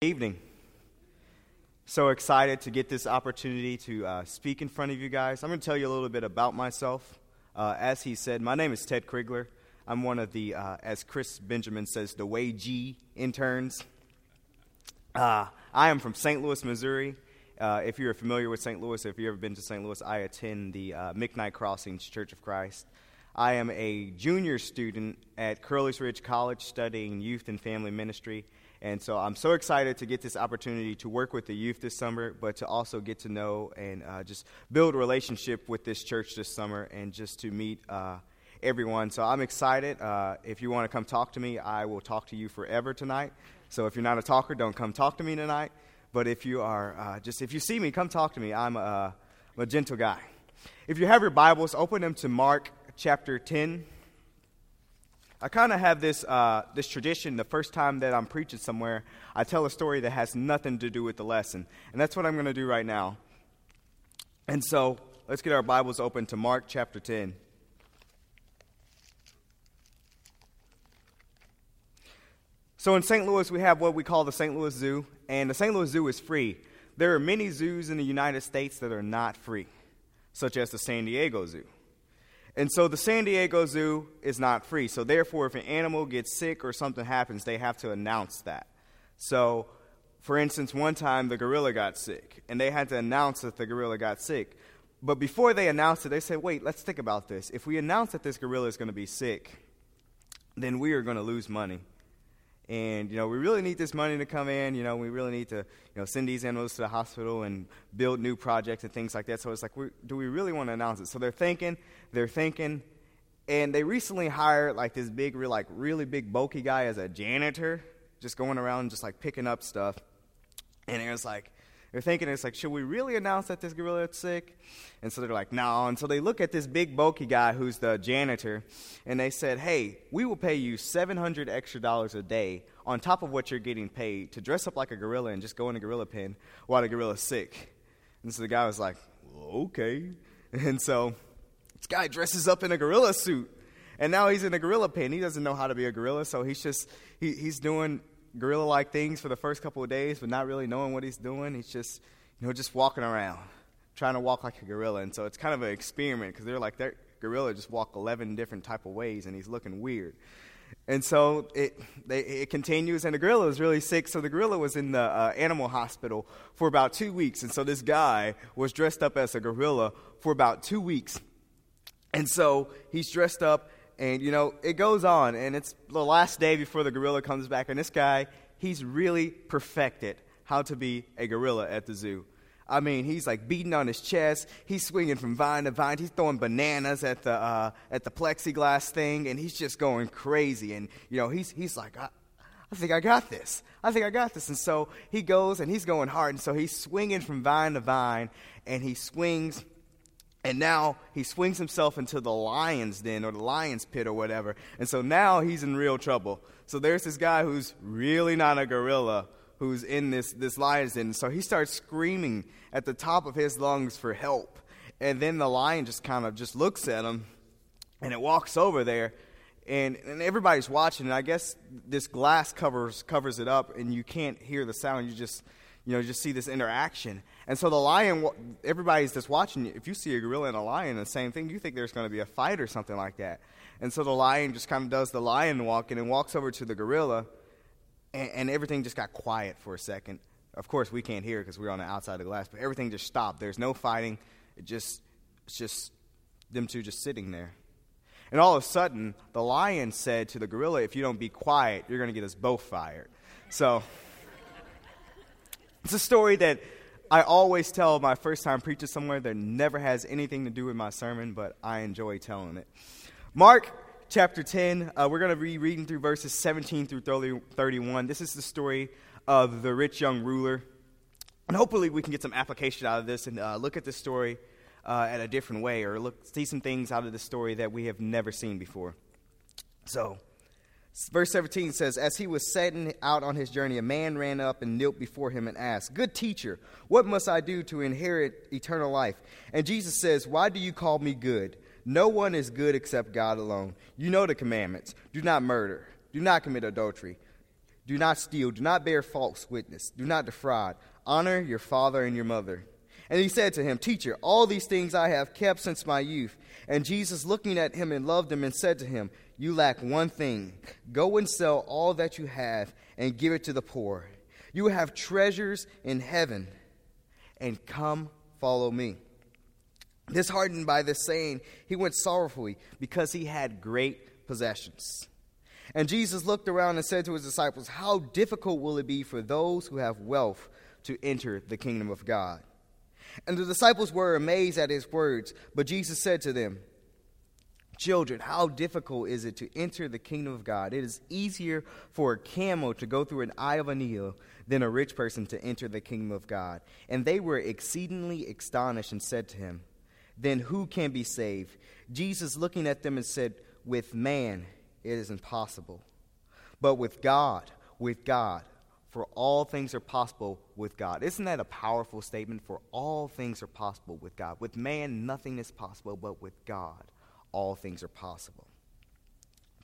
evening. So excited to get this opportunity to uh, speak in front of you guys. I'm going to tell you a little bit about myself. Uh, as he said, my name is Ted Krigler. I'm one of the, uh, as Chris Benjamin says, the Way G interns. Uh, I am from St. Louis, Missouri. Uh, if you're familiar with St. Louis, if you've ever been to St. Louis, I attend the uh, McKnight Crossings Church of Christ. I am a junior student at Crowley's Ridge College studying youth and family ministry. And so I'm so excited to get this opportunity to work with the youth this summer, but to also get to know and uh, just build a relationship with this church this summer and just to meet uh, everyone. So I'm excited. Uh, if you want to come talk to me, I will talk to you forever tonight. So if you're not a talker, don't come talk to me tonight. But if you are, uh, just if you see me, come talk to me. I'm a, I'm a gentle guy. If you have your Bibles, open them to Mark chapter 10. I kind of have this, uh, this tradition the first time that I'm preaching somewhere, I tell a story that has nothing to do with the lesson. And that's what I'm going to do right now. And so let's get our Bibles open to Mark chapter 10. So in St. Louis, we have what we call the St. Louis Zoo, and the St. Louis Zoo is free. There are many zoos in the United States that are not free, such as the San Diego Zoo. And so the San Diego Zoo is not free. So therefore, if an animal gets sick or something happens, they have to announce that. So, for instance, one time the gorilla got sick, and they had to announce that the gorilla got sick. But before they announced it, they said, wait, let's think about this. If we announce that this gorilla is going to be sick, then we are going to lose money and you know we really need this money to come in. You know we really need to you know send these animals to the hospital and build new projects and things like that. So it's like do we really want to announce it? So they're thinking they're thinking. And they recently hired like this big like really big bulky guy as a janitor just going around just like picking up stuff. And it was like they're thinking it's like, should we really announce that this gorilla is sick? And so they're like, no. And so they look at this big bulky guy who's the janitor, and they said, hey, we will pay you 700 extra dollars a day on top of what you're getting paid to dress up like a gorilla and just go in a gorilla pen while the gorilla's sick. And so the guy was like, well, okay. And so this guy dresses up in a gorilla suit. And now he's in a gorilla pen. He doesn't know how to be a gorilla, so he's just he, he's doing gorilla like things for the first couple of days, but not really knowing what he's doing. He's just, you know, just walking around, trying to walk like a gorilla. And so it's kind of an experiment because they're like, that gorilla just walk 11 different type of ways, and he's looking weird. And so it, they, it continues, and the gorilla was really sick. So the gorilla was in the uh, animal hospital for about two weeks. And so this guy was dressed up as a gorilla for about two weeks. And so he's dressed up and, you know, it goes on, and it's the last day before the gorilla comes back, and this guy, he's really perfected how to be a gorilla at the zoo. I mean, he's like beating on his chest. He's swinging from vine to vine. He's throwing bananas at the uh, at the plexiglass thing, and he's just going crazy. And you know, he's he's like, I, I think I got this. I think I got this. And so he goes and he's going hard. And so he's swinging from vine to vine, and he swings and now he swings himself into the lion's den or the lion's pit or whatever. And so now he's in real trouble. So there's this guy who's really not a gorilla who's in this, this lion's den. So he starts screaming at the top of his lungs for help. And then the lion just kind of just looks at him and it walks over there. And, and everybody's watching. And I guess this glass covers, covers it up and you can't hear the sound. You just, you know, just see this interaction. And so the lion, everybody's just watching. If you see a gorilla and a lion, the same thing, you think there's going to be a fight or something like that. And so the lion just kind of does the lion walking and walks over to the gorilla, and, and everything just got quiet for a second. Of course, we can't hear because we're on the outside of the glass, but everything just stopped. There's no fighting. It just, it's just them two just sitting there. And all of a sudden, the lion said to the gorilla, If you don't be quiet, you're going to get us both fired. So, it's a story that I always tell my first time preaching somewhere that never has anything to do with my sermon, but I enjoy telling it. Mark chapter 10, uh, we're going to be reading through verses 17 through 30, 31. This is the story of the rich young ruler. And hopefully, we can get some application out of this and uh, look at this story uh, at a different way or look, see some things out of the story that we have never seen before. So, Verse 17 says, As he was setting out on his journey, a man ran up and knelt before him and asked, Good teacher, what must I do to inherit eternal life? And Jesus says, Why do you call me good? No one is good except God alone. You know the commandments do not murder, do not commit adultery, Do not steal. Do not bear false witness. Do not defraud. Honor your father and your mother. And he said to him, Teacher, all these things I have kept since my youth. And Jesus, looking at him, and loved him, and said to him, You lack one thing. Go and sell all that you have, and give it to the poor. You have treasures in heaven, and come follow me. Disheartened by this saying, he went sorrowfully, because he had great possessions. And Jesus looked around and said to his disciples, How difficult will it be for those who have wealth to enter the kingdom of God? And the disciples were amazed at his words. But Jesus said to them, Children, how difficult is it to enter the kingdom of God? It is easier for a camel to go through an eye of a needle than a rich person to enter the kingdom of God. And they were exceedingly astonished and said to him, Then who can be saved? Jesus, looking at them, and said, With man it is impossible. But with God, with God, for all things are possible with God. Isn't that a powerful statement? For all things are possible with God. With man, nothing is possible, but with God, all things are possible.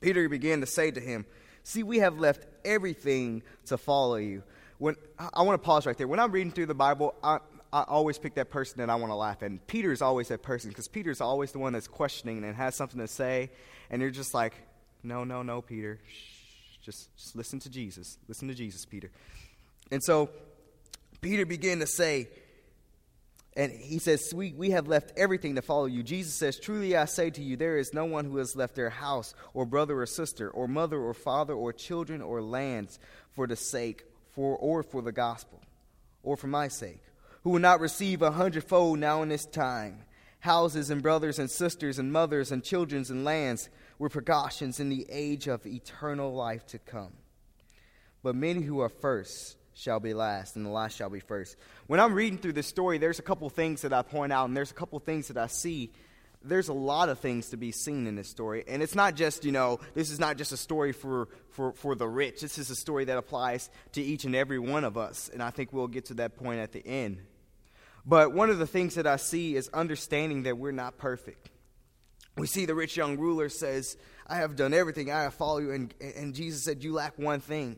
Peter began to say to him, See, we have left everything to follow you. When I want to pause right there. When I'm reading through the Bible, I, I always pick that person that I want to laugh at. And Peter's always that person because Peter's always the one that's questioning and has something to say. And you're just like, no, no, no, Peter. Shh, just, just listen to Jesus. Listen to Jesus, Peter. And so Peter began to say, and he says, we, we have left everything to follow you. Jesus says, Truly I say to you, there is no one who has left their house, or brother or sister, or mother or father, or children or lands for the sake, for, or for the gospel, or for my sake, who will not receive a hundredfold now in this time houses and brothers and sisters and mothers and children and lands were precautions in the age of eternal life to come. But many who are first shall be last, and the last shall be first. When I'm reading through this story, there's a couple things that I point out, and there's a couple things that I see. There's a lot of things to be seen in this story. And it's not just, you know, this is not just a story for, for, for the rich. This is a story that applies to each and every one of us. And I think we'll get to that point at the end. But one of the things that I see is understanding that we're not perfect. We see the rich young ruler says, I have done everything, I have followed you. And, and Jesus said, You lack one thing.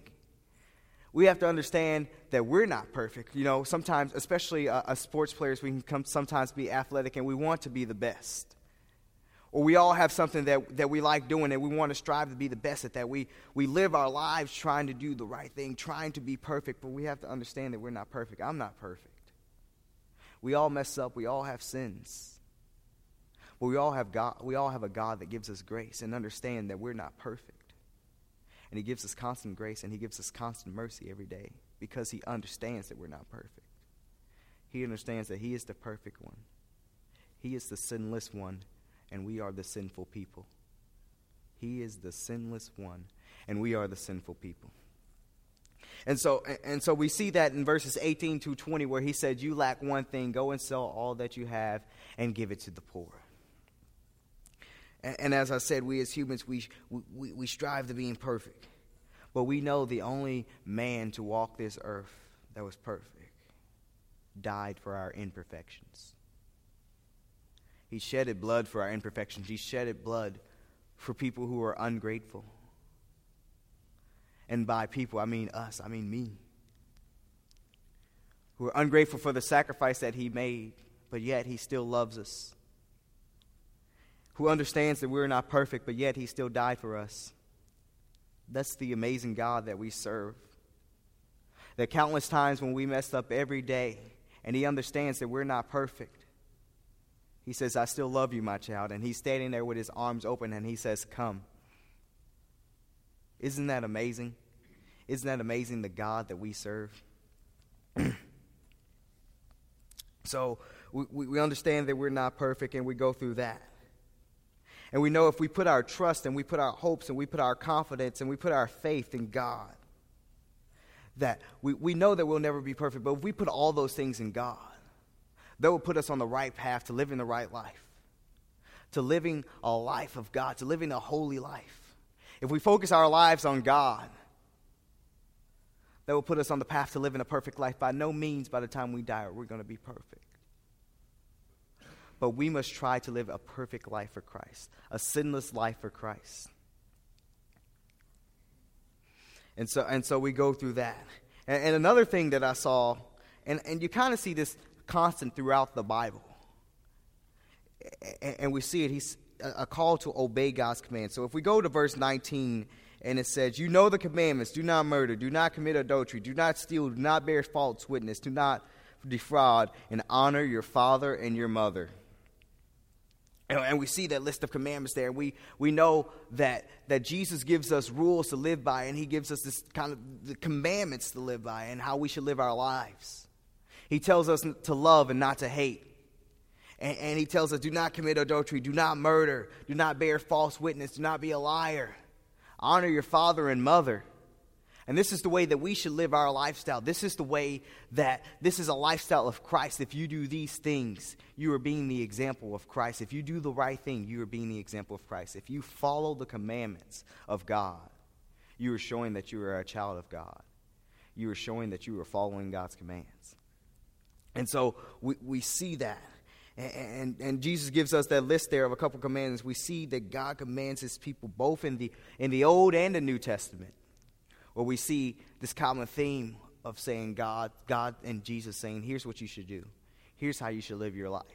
We have to understand that we're not perfect. You know, sometimes, especially uh, as sports players, we can come, sometimes be athletic and we want to be the best. Or we all have something that, that we like doing and we want to strive to be the best at that. We, we live our lives trying to do the right thing, trying to be perfect, but we have to understand that we're not perfect. I'm not perfect. We all mess up, we all have sins. But we all have God, we all have a God that gives us grace and understand that we're not perfect. And he gives us constant grace and he gives us constant mercy every day because he understands that we're not perfect. He understands that he is the perfect one. He is the sinless one and we are the sinful people. He is the sinless one and we are the sinful people. And so, and so we see that in verses 18 to 20 where he said, You lack one thing, go and sell all that you have and give it to the poor. And, and as I said, we as humans, we, we, we strive to be imperfect. But we know the only man to walk this earth that was perfect died for our imperfections. He shedded blood for our imperfections. He shedded blood for people who are ungrateful. And by people, I mean us, I mean me. Who are ungrateful for the sacrifice that he made, but yet he still loves us who understands that we're not perfect, but yet he still died for us. That's the amazing God that we serve. Are countless times when we mess up every day, and he understands that we're not perfect. He says, I still love you, my child. And he's standing there with his arms open, and he says, Come. Isn't that amazing? Isn't that amazing, the God that we serve? so we, we understand that we're not perfect, and we go through that. And we know if we put our trust and we put our hopes and we put our confidence and we put our faith in God, that we, we know that we'll never be perfect, but if we put all those things in God, that will put us on the right path to living the right life, to living a life of God, to living a holy life. If we focus our lives on God, that will put us on the path to living a perfect life. By no means, by the time we die, we're going to be perfect but we must try to live a perfect life for Christ, a sinless life for Christ. And so, and so we go through that. And, and another thing that I saw, and, and you kind of see this constant throughout the Bible, and, and we see it, he's a, a call to obey God's command. So if we go to verse 19, and it says, You know the commandments do not murder, do not commit adultery, do not steal, do not bear false witness, do not defraud, and honor your father and your mother. And we see that list of commandments there. We, we know that, that Jesus gives us rules to live by, and he gives us this kind of the commandments to live by and how we should live our lives. He tells us to love and not to hate. And, and he tells us, do not commit adultery, do not murder, do not bear false witness, do not be a liar. Honor your father and mother. And this is the way that we should live our lifestyle. This is the way that this is a lifestyle of Christ. If you do these things, you are being the example of Christ. If you do the right thing, you are being the example of Christ. If you follow the commandments of God, you are showing that you are a child of God. You are showing that you are following God's commands. And so we, we see that. And, and, Jesus gives us that list there of a couple commandments. We see that God commands his people both in the, in the Old and the New Testament where we see this common theme of saying God, God and Jesus saying, here's what you should do. Here's how you should live your life.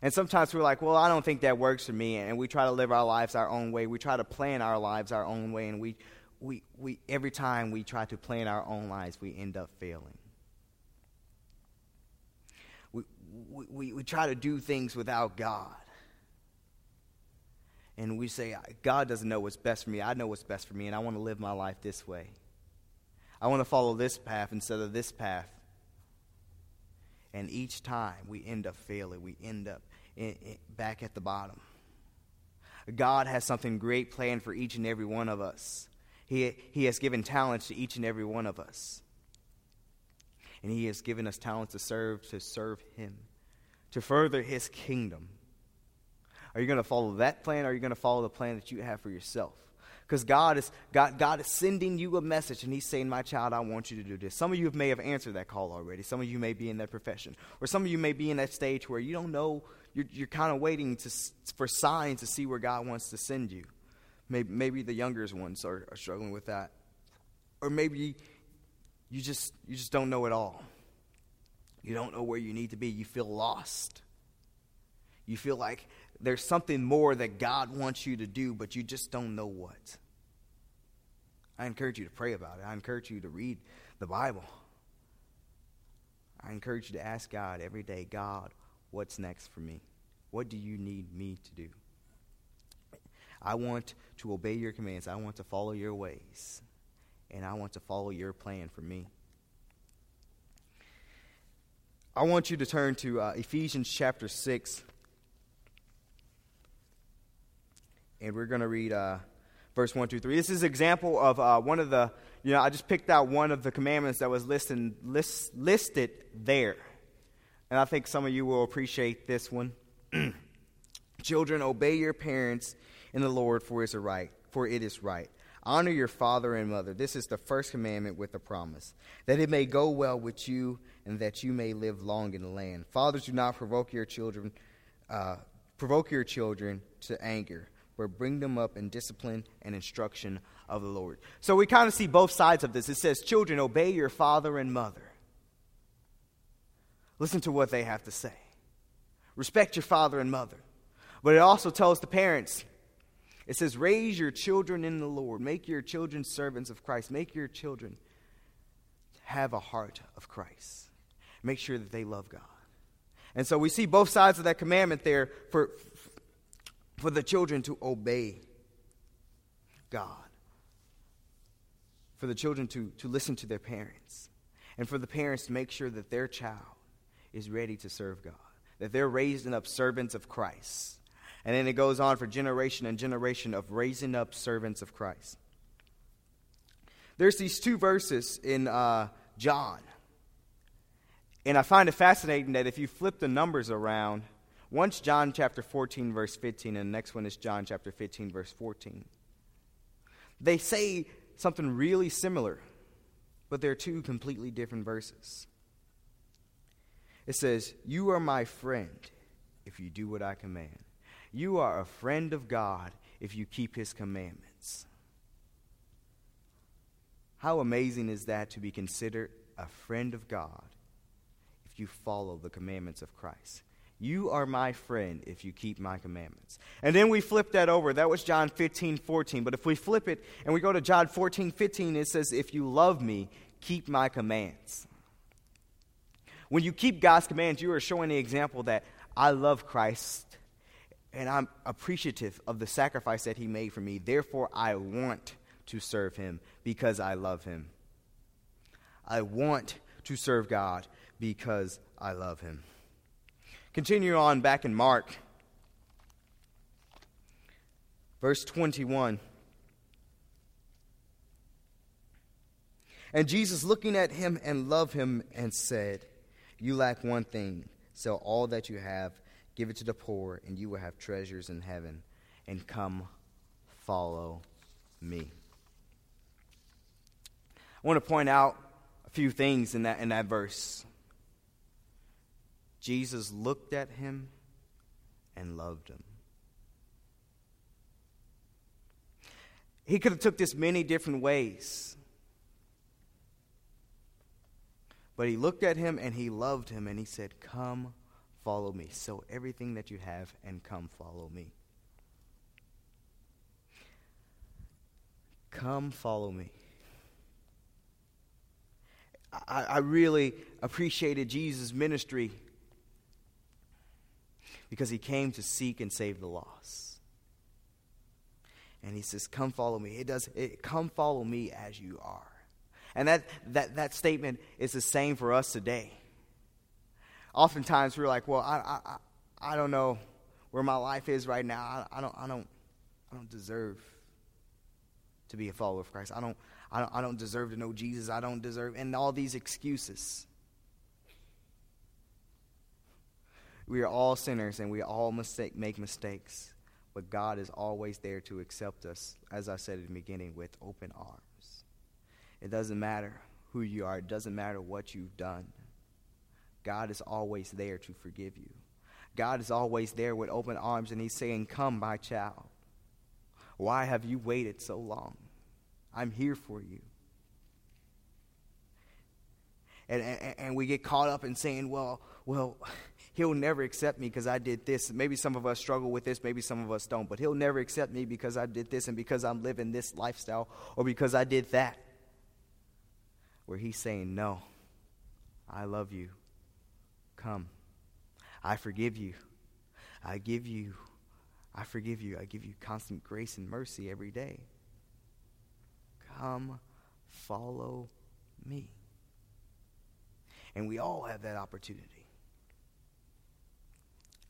And sometimes we're like, well, I don't think that works for me. And we try to live our lives our own way. We try to plan our lives our own way. And we, we, we, every time we try to plan our own lives, we end up failing. We, we, we try to do things without God and we say, God doesn't know what's best for me. I know what's best for me, and I want to live my life this way. I want to follow this path instead of this path. And each time we end up failing, we end up in, in, back at the bottom. God has something great planned for each and every one of us. He, he has given talents to each and every one of us. And He has given us talents to serve, to serve Him, to further His kingdom. Are you going to follow that plan or are you going to follow the plan that you have for yourself? Because God is, God, God is sending you a message and He's saying, My child, I want you to do this. Some of you may have answered that call already. Some of you may be in that profession. Or some of you may be in that stage where you don't know, you're, you're kind of waiting to, for signs to see where God wants to send you. Maybe, maybe the younger ones are, are struggling with that. Or maybe you just, you just don't know it all. You don't know where you need to be. You feel lost. You feel like there's something more that God wants you to do, but you just don't know what. I encourage you to pray about it. I encourage you to read the Bible. I encourage you to ask God every day, God, what's next for me? What do you need me to do? I want to obey your commands. I want to follow your ways. And I want to follow your plan for me. I want you to turn to uh, Ephesians chapter 6. And we're going to read uh, verse 1, 2, 3. This is an example of uh, one of the, you know, I just picked out one of the commandments that was listed, list, listed there. And I think some of you will appreciate this one. Children, obey your parents in the Lord, for it is right. For it is right. Honor your father and mother. This is the first commandment with a promise, that it may go well with you and that you may live long in the land. Fathers, do not provoke your children, uh, provoke your children to anger but bring them up in discipline and instruction of the Lord. So we kind of see both sides of this. It says, Children, obey your father and mother. Listen to what they have to say. Respect your father and mother. But it also tells the parents, it says, Raise your children in the Lord. Make your children servants of Christ. Make your children have a heart of Christ. Make sure that they love God. And so we see both sides of that commandment there for, for the children to obey God, for the children to, to listen to their parents, and for the parents to make sure that their child is ready to serve God, that they're raising up servants of Christ. And then it goes on for generation and generation of raising up servants of Christ. There's these two verses in uh, John. And I find it fascinating that if you flip the numbers around, One's John chapter 14, verse 15, and the next one is John chapter 15, verse 14. They say something really similar, but they're two completely different verses. It says, You are my friend if you do what I command. You are a friend of God if you keep his commandments. How amazing is that to be considered a friend of God if you follow the commandments of Christ? You are my friend if you keep my commandments. And then we flip that over. That was John 15, 14. But if we flip it and we go to John 14, 15, it says, If you love me, keep my commands. When you keep God's commands, you are showing the example that I love Christ and I'm appreciative of the sacrifice that he made for me. Therefore, I want to serve him because I love him. I want to serve God because I love him. Continue on back in Mark, verse 21. And Jesus, looking at him and loved him, and said, You lack one thing. Sell all that you have, give it to the poor, and you will have treasures in heaven. And come, follow me. I want to point out a few things in that, in that verse. Jesus looked at him and loved him. He could have took this many different ways. But he looked at him and he loved him and he said, Come, follow me. Sell everything that you have and come follow me. Come follow me. I, I really appreciated Jesus' ministry because he came to seek and save the lost. And he says, Come follow me. It does it, come follow me as you are. And that, that, that statement is the same for us today. Oftentimes we're like, well, I, I, I don't know where my life is right now. I, I, don't, I, don't, I don't deserve to be a follower of Christ. I don't, I don't, I don't deserve to know Jesus. I don't deserve, and all these excuses. We are all sinners and we all mistake, make mistakes, but God is always there to accept us, as I said in the beginning, with open arms. It doesn't matter who you are, it doesn't matter what you've done. God is always there to forgive you. God is always there with open arms, and He's saying, Come, my child. Why have you waited so long? I'm here for you. And, and, and we get caught up in saying, well, well, he'll never accept me because I did this. Maybe some of us struggle with this, maybe some of us don't, but he'll never accept me because I did this and because I'm living this lifestyle or because I did that. Where he's saying, No, I love you. Come. I forgive you. I give you, I forgive you. I give you constant grace and mercy every day. Come, follow me. And we all have that opportunity.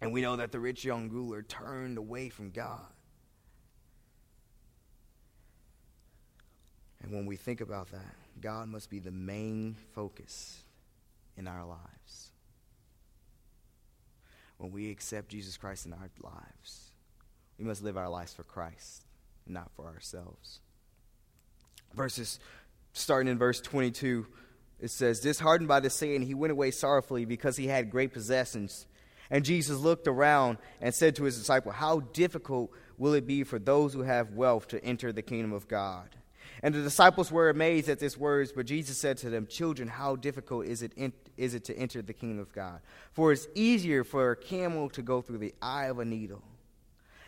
And we know that the rich young ruler turned away from God. And when we think about that, God must be the main focus in our lives. When we accept Jesus Christ in our lives, we must live our lives for Christ, not for ourselves verses starting in verse 22 it says disheartened by the saying he went away sorrowfully because he had great possessions and jesus looked around and said to his disciple how difficult will it be for those who have wealth to enter the kingdom of god and the disciples were amazed at these words but jesus said to them children how difficult is it, in, is it to enter the kingdom of god for it's easier for a camel to go through the eye of a needle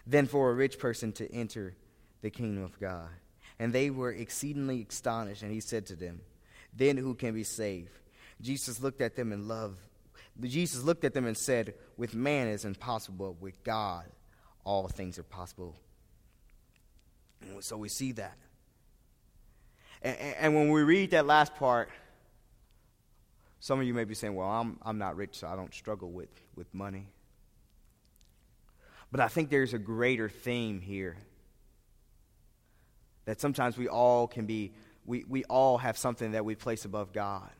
than for a rich person to enter the kingdom of god and they were exceedingly astonished. And he said to them, Then who can be saved? Jesus looked at them and loved. Jesus looked at them and said, With man it's impossible, but with God all things are possible. So we see that. And, and, when we read that last part, some of you may be saying, Well, I'm, I'm not rich, so I don't struggle with, with money. But I think there's a greater theme here that sometimes we all can be, we, we all have something that we place above God.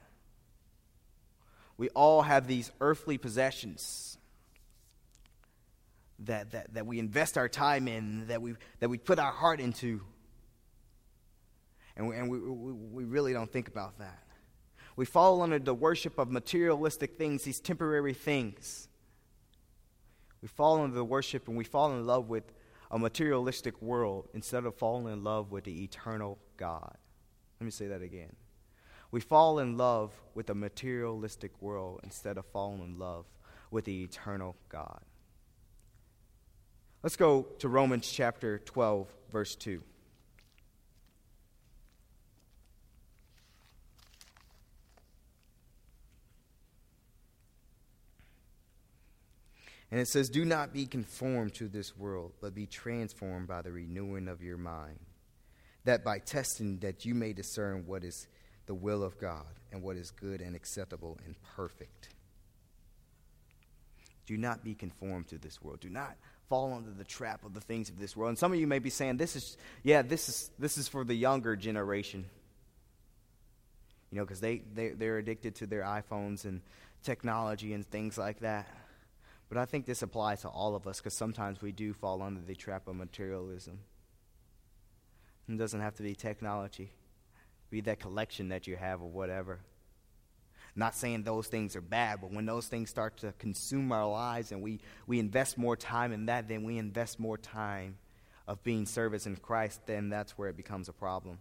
We all have these earthly possessions that, that, that we invest our time in, that we, that we put our heart into. And, we, and we, we, we really don't think about that. We fall under the worship of materialistic things, these temporary things. We fall under the worship and we fall in love with a materialistic world instead of falling in love with the eternal God. Let me say that again. We fall in love with a materialistic world instead of falling in love with the eternal God. Let's go to Romans chapter 12, verse 2. And it says, Do not be conformed to this world, but be transformed by the renewing of your mind, that by testing that you may discern what is the will of God and what is good and acceptable and perfect. Do not be conformed to this world. Do not fall under the trap of the things of this world. And some of you may be saying, This is, yeah, this is, this is for the younger generation. You know, because they, they, they're addicted to their iPhones and technology and things like that. But I think this applies to all of us because sometimes we do fall under the trap of materialism. It doesn't have to be technology, be that collection that you have or whatever. Not saying those things are bad, but when those things start to consume our lives and we, we invest more time in that, then we invest more time of being servants in Christ, then that's where it becomes a problem.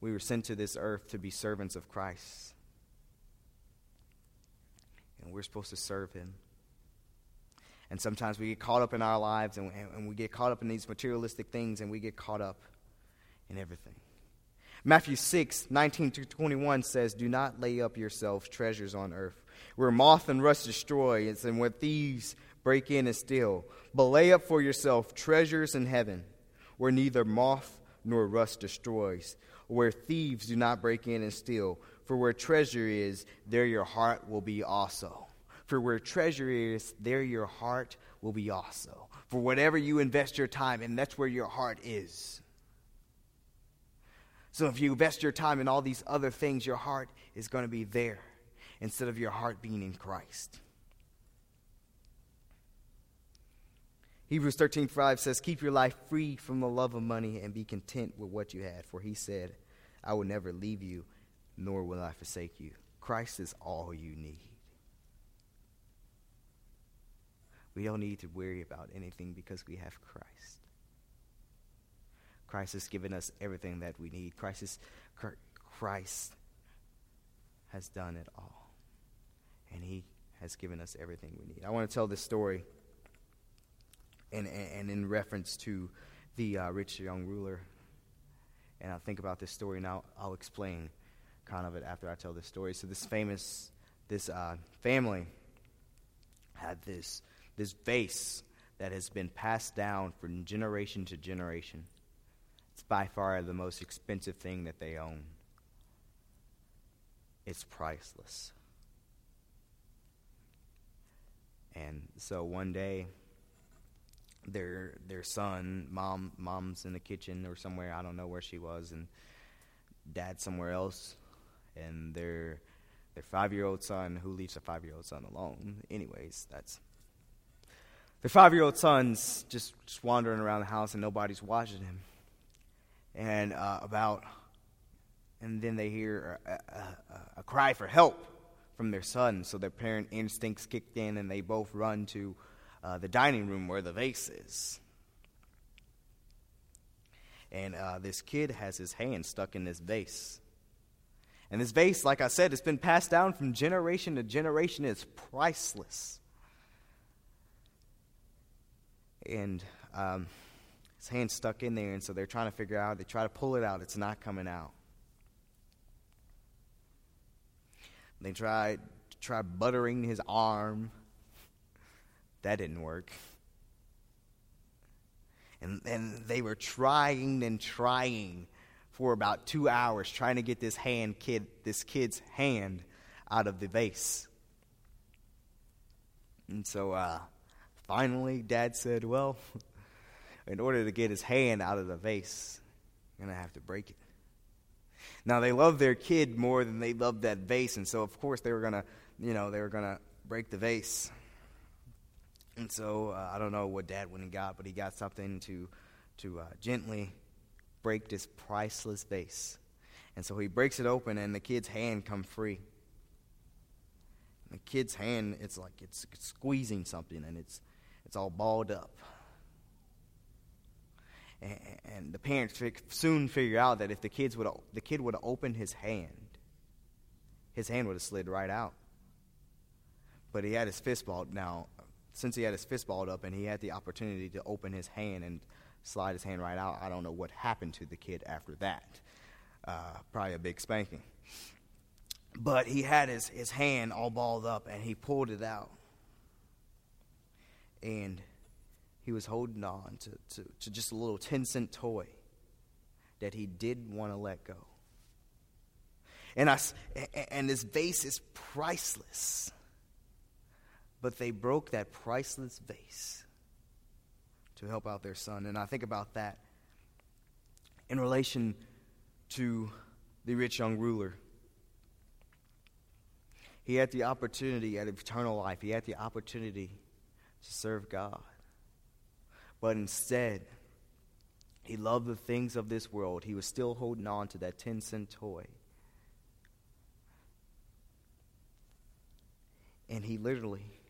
We were sent to this earth to be servants of Christ and we're supposed to serve Him. And sometimes we get caught up in our lives and, and we get caught up in these materialistic things and we get caught up in everything. Matthew 6, 19 to 21 says, Do not lay up yourselves treasures on earth, where moth and rust destroy, and where thieves break in and steal. But lay up for yourself treasures in heaven, where neither moth nor rust destroys, where thieves do not break in and steal. For where treasure is, there your heart will be also. For where treasure is, there your heart will be also. For whatever you invest your time in, that's where your heart is. So if you invest your time in all these other things, your heart is going to be there instead of your heart being in Christ. Hebrews 13:5 says, "Keep your life free from the love of money and be content with what you had, for he said, I will never leave you nor will I forsake you. Christ is all you need. We don't need to worry about anything because we have Christ. Christ has given us everything that we need. Christ, is, Christ has done it all. And he has given us everything we need. I want to tell this story and, and, in reference to the uh, rich young ruler. And I'll think about this story and I'll, I'll explain kind of it after I tell this story. So this famous, this uh, family had this this vase that has been passed down from generation to generation. It's by far the most expensive thing that they own. It's priceless. And so one day, their their son, mom, mom's in the kitchen or somewhere. I don't know where she was, and dad somewhere else and their their five year old son who leaves a five year old son alone. Anyways, that's their five year old son's just, just wandering around the house and nobody's watching him. And uh, about, and then they hear a, a, a, cry for help from their son. So their parent instincts kicked in and they both run to uh, the dining room where the vase is. And uh, this kid has his hand stuck in this vase. And this vase, like I said, it's been passed down from generation to generation. It's priceless. And um, his hand's stuck in there, and so they're trying to figure out. They try to pull it out. It's not coming out. They tried try buttering his arm. That didn't work. And, and they were trying and trying for about two hours trying to get this hand kid, this kid's hand out of the vase. And so uh, finally, Dad said, Well, in order to get his hand out of the vase, I'm going to have to break it. Now, they loved their kid more than they loved that vase, and so, of course, they were going to, you know, they were going to break the vase. And so, uh, I don't know what Dad went and got, but he got something to, to uh, gently break this priceless vase. And so he breaks it open, and the kid's hand come free. And the kid's hand, it's like it's, it's squeezing something, and it's, it's all balled up. And, and the parents soon figure out that if the, kids would, the kid would have opened his hand, his hand would have slid right out. But he had his fist balled. Now, since he had his fist balled up and he had the opportunity to open his hand and slide his hand right out, I don't know what happened to the kid after that. Uh, probably a big spanking. But he had his, his hand all balled up and he pulled it out. And he was holding on to, to, to just a little 10 cent toy that he did want to let go. And, I, and this vase is priceless. But they broke that priceless vase to help out their son. And I think about that in relation to the rich young ruler. He had the opportunity at eternal life, he had the opportunity to serve God. But instead, he loved the things of this world. He was still holding on to that 10 cent toy. And he literally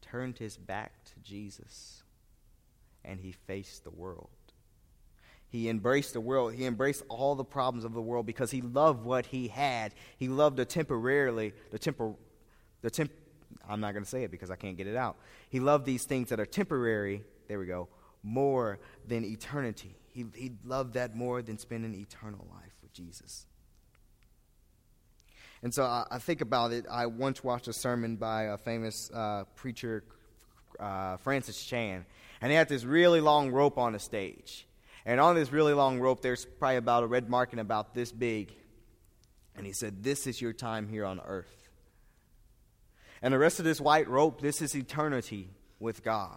turned his back to Jesus and he faced the world. He embraced the world. He embraced all the problems of the world because he loved what he had. He loved the temporarily, the tempor, the temp. I'm not going to say it because I can't get it out. He loved these things that are temporary. There we go. More than eternity. He he loved that more than spending eternal life with Jesus. And so I, I, think about it. I once watched a sermon by a famous uh, preacher, uh, Francis Chan, and he had this really long rope on the stage. And on this really long rope, there's probably about a red marking about this big. And he said, This is your time here on earth. And the rest of this white rope, this is eternity with God.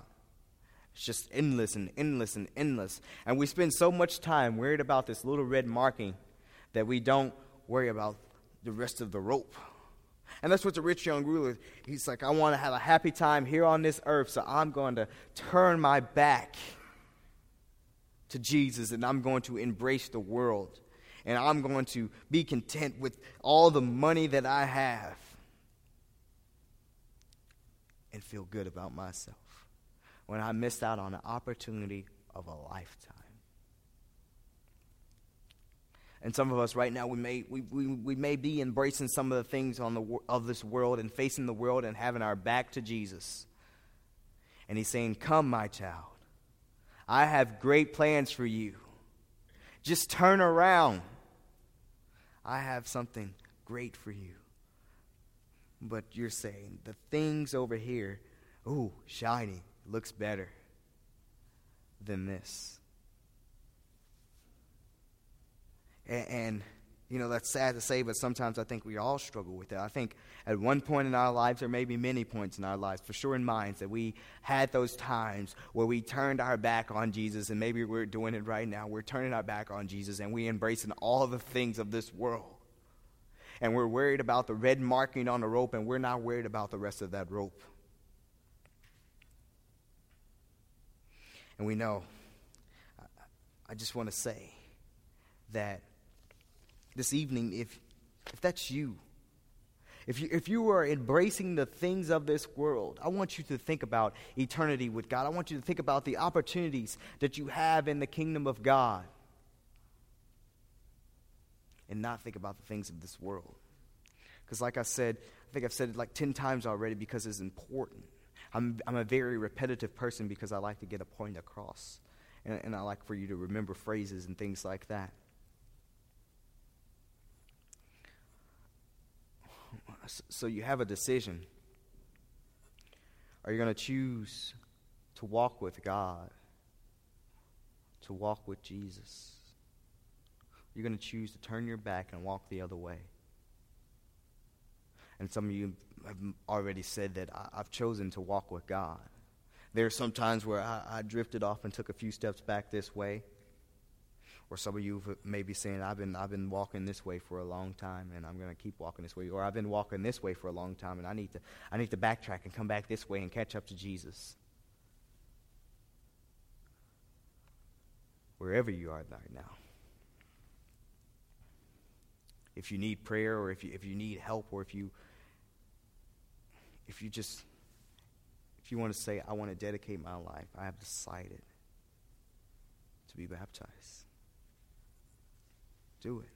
It's just endless and endless and endless. And we spend so much time worried about this little red marking that we don't worry about the rest of the rope. And that's what the rich young ruler, he's like, I want to have a happy time here on this earth, so I'm going to turn my back to Jesus and I'm going to embrace the world. And I'm going to be content with all the money that I have and feel good about myself when I missed out on the opportunity of a lifetime. And some of us right now, we may, we, we, we may be embracing some of the things on the, of this world and facing the world and having our back to Jesus. And he's saying, Come, my child. I have great plans for you. Just turn around. I have something great for you. But you're saying the things over here, ooh, shiny, looks better than this. And, and, you know, that's sad to say, but sometimes I think we all struggle with that. I think at one point in our lives, or maybe many points in our lives, for sure in minds, that we had those times where we turned our back on Jesus, and maybe we're doing it right now. We're turning our back on Jesus, and we embracing all the things of this world. And we're worried about the red marking on the rope, and we're not worried about the rest of that rope. And we know, I just want to say that this evening, if, if that's you, if you, if you are embracing the things of this world, I want you to think about eternity with God. I want you to think about the opportunities that you have in the kingdom of God and not think about the things of this world. Because, like I said, I think I've said it like 10 times already because it's important. I'm, I'm a very repetitive person because I like to get a point across. And, and I like for you to remember phrases and things like that. So you have a decision. Are you going to choose to walk with God? To walk with Jesus? You're going to choose to turn your back and walk the other way. And some of you have already said that I, have chosen to walk with God. There are some times where I, I drifted off and took a few steps back this way. Or some of you may be saying, I've been, I've been walking this way for a long time and I'm going to keep walking this way. Or I've been walking this way for a long time and I need, to, I need to backtrack and come back this way and catch up to Jesus. Wherever you are right now. If you need prayer or if you, if you need help or if you, if you just, if you want to say, I want to dedicate my life, I have decided to be baptized. Do it.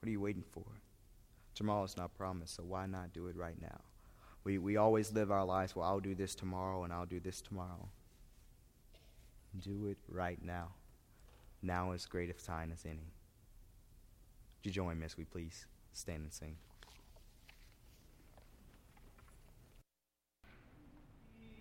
What are you waiting for? Tomorrow's not promised, so why not do it right now? We, we always live our lives, well, I'll do this tomorrow and I'll do this tomorrow. Do it right now. Now is great of time as any. You join me as we please stand and sing?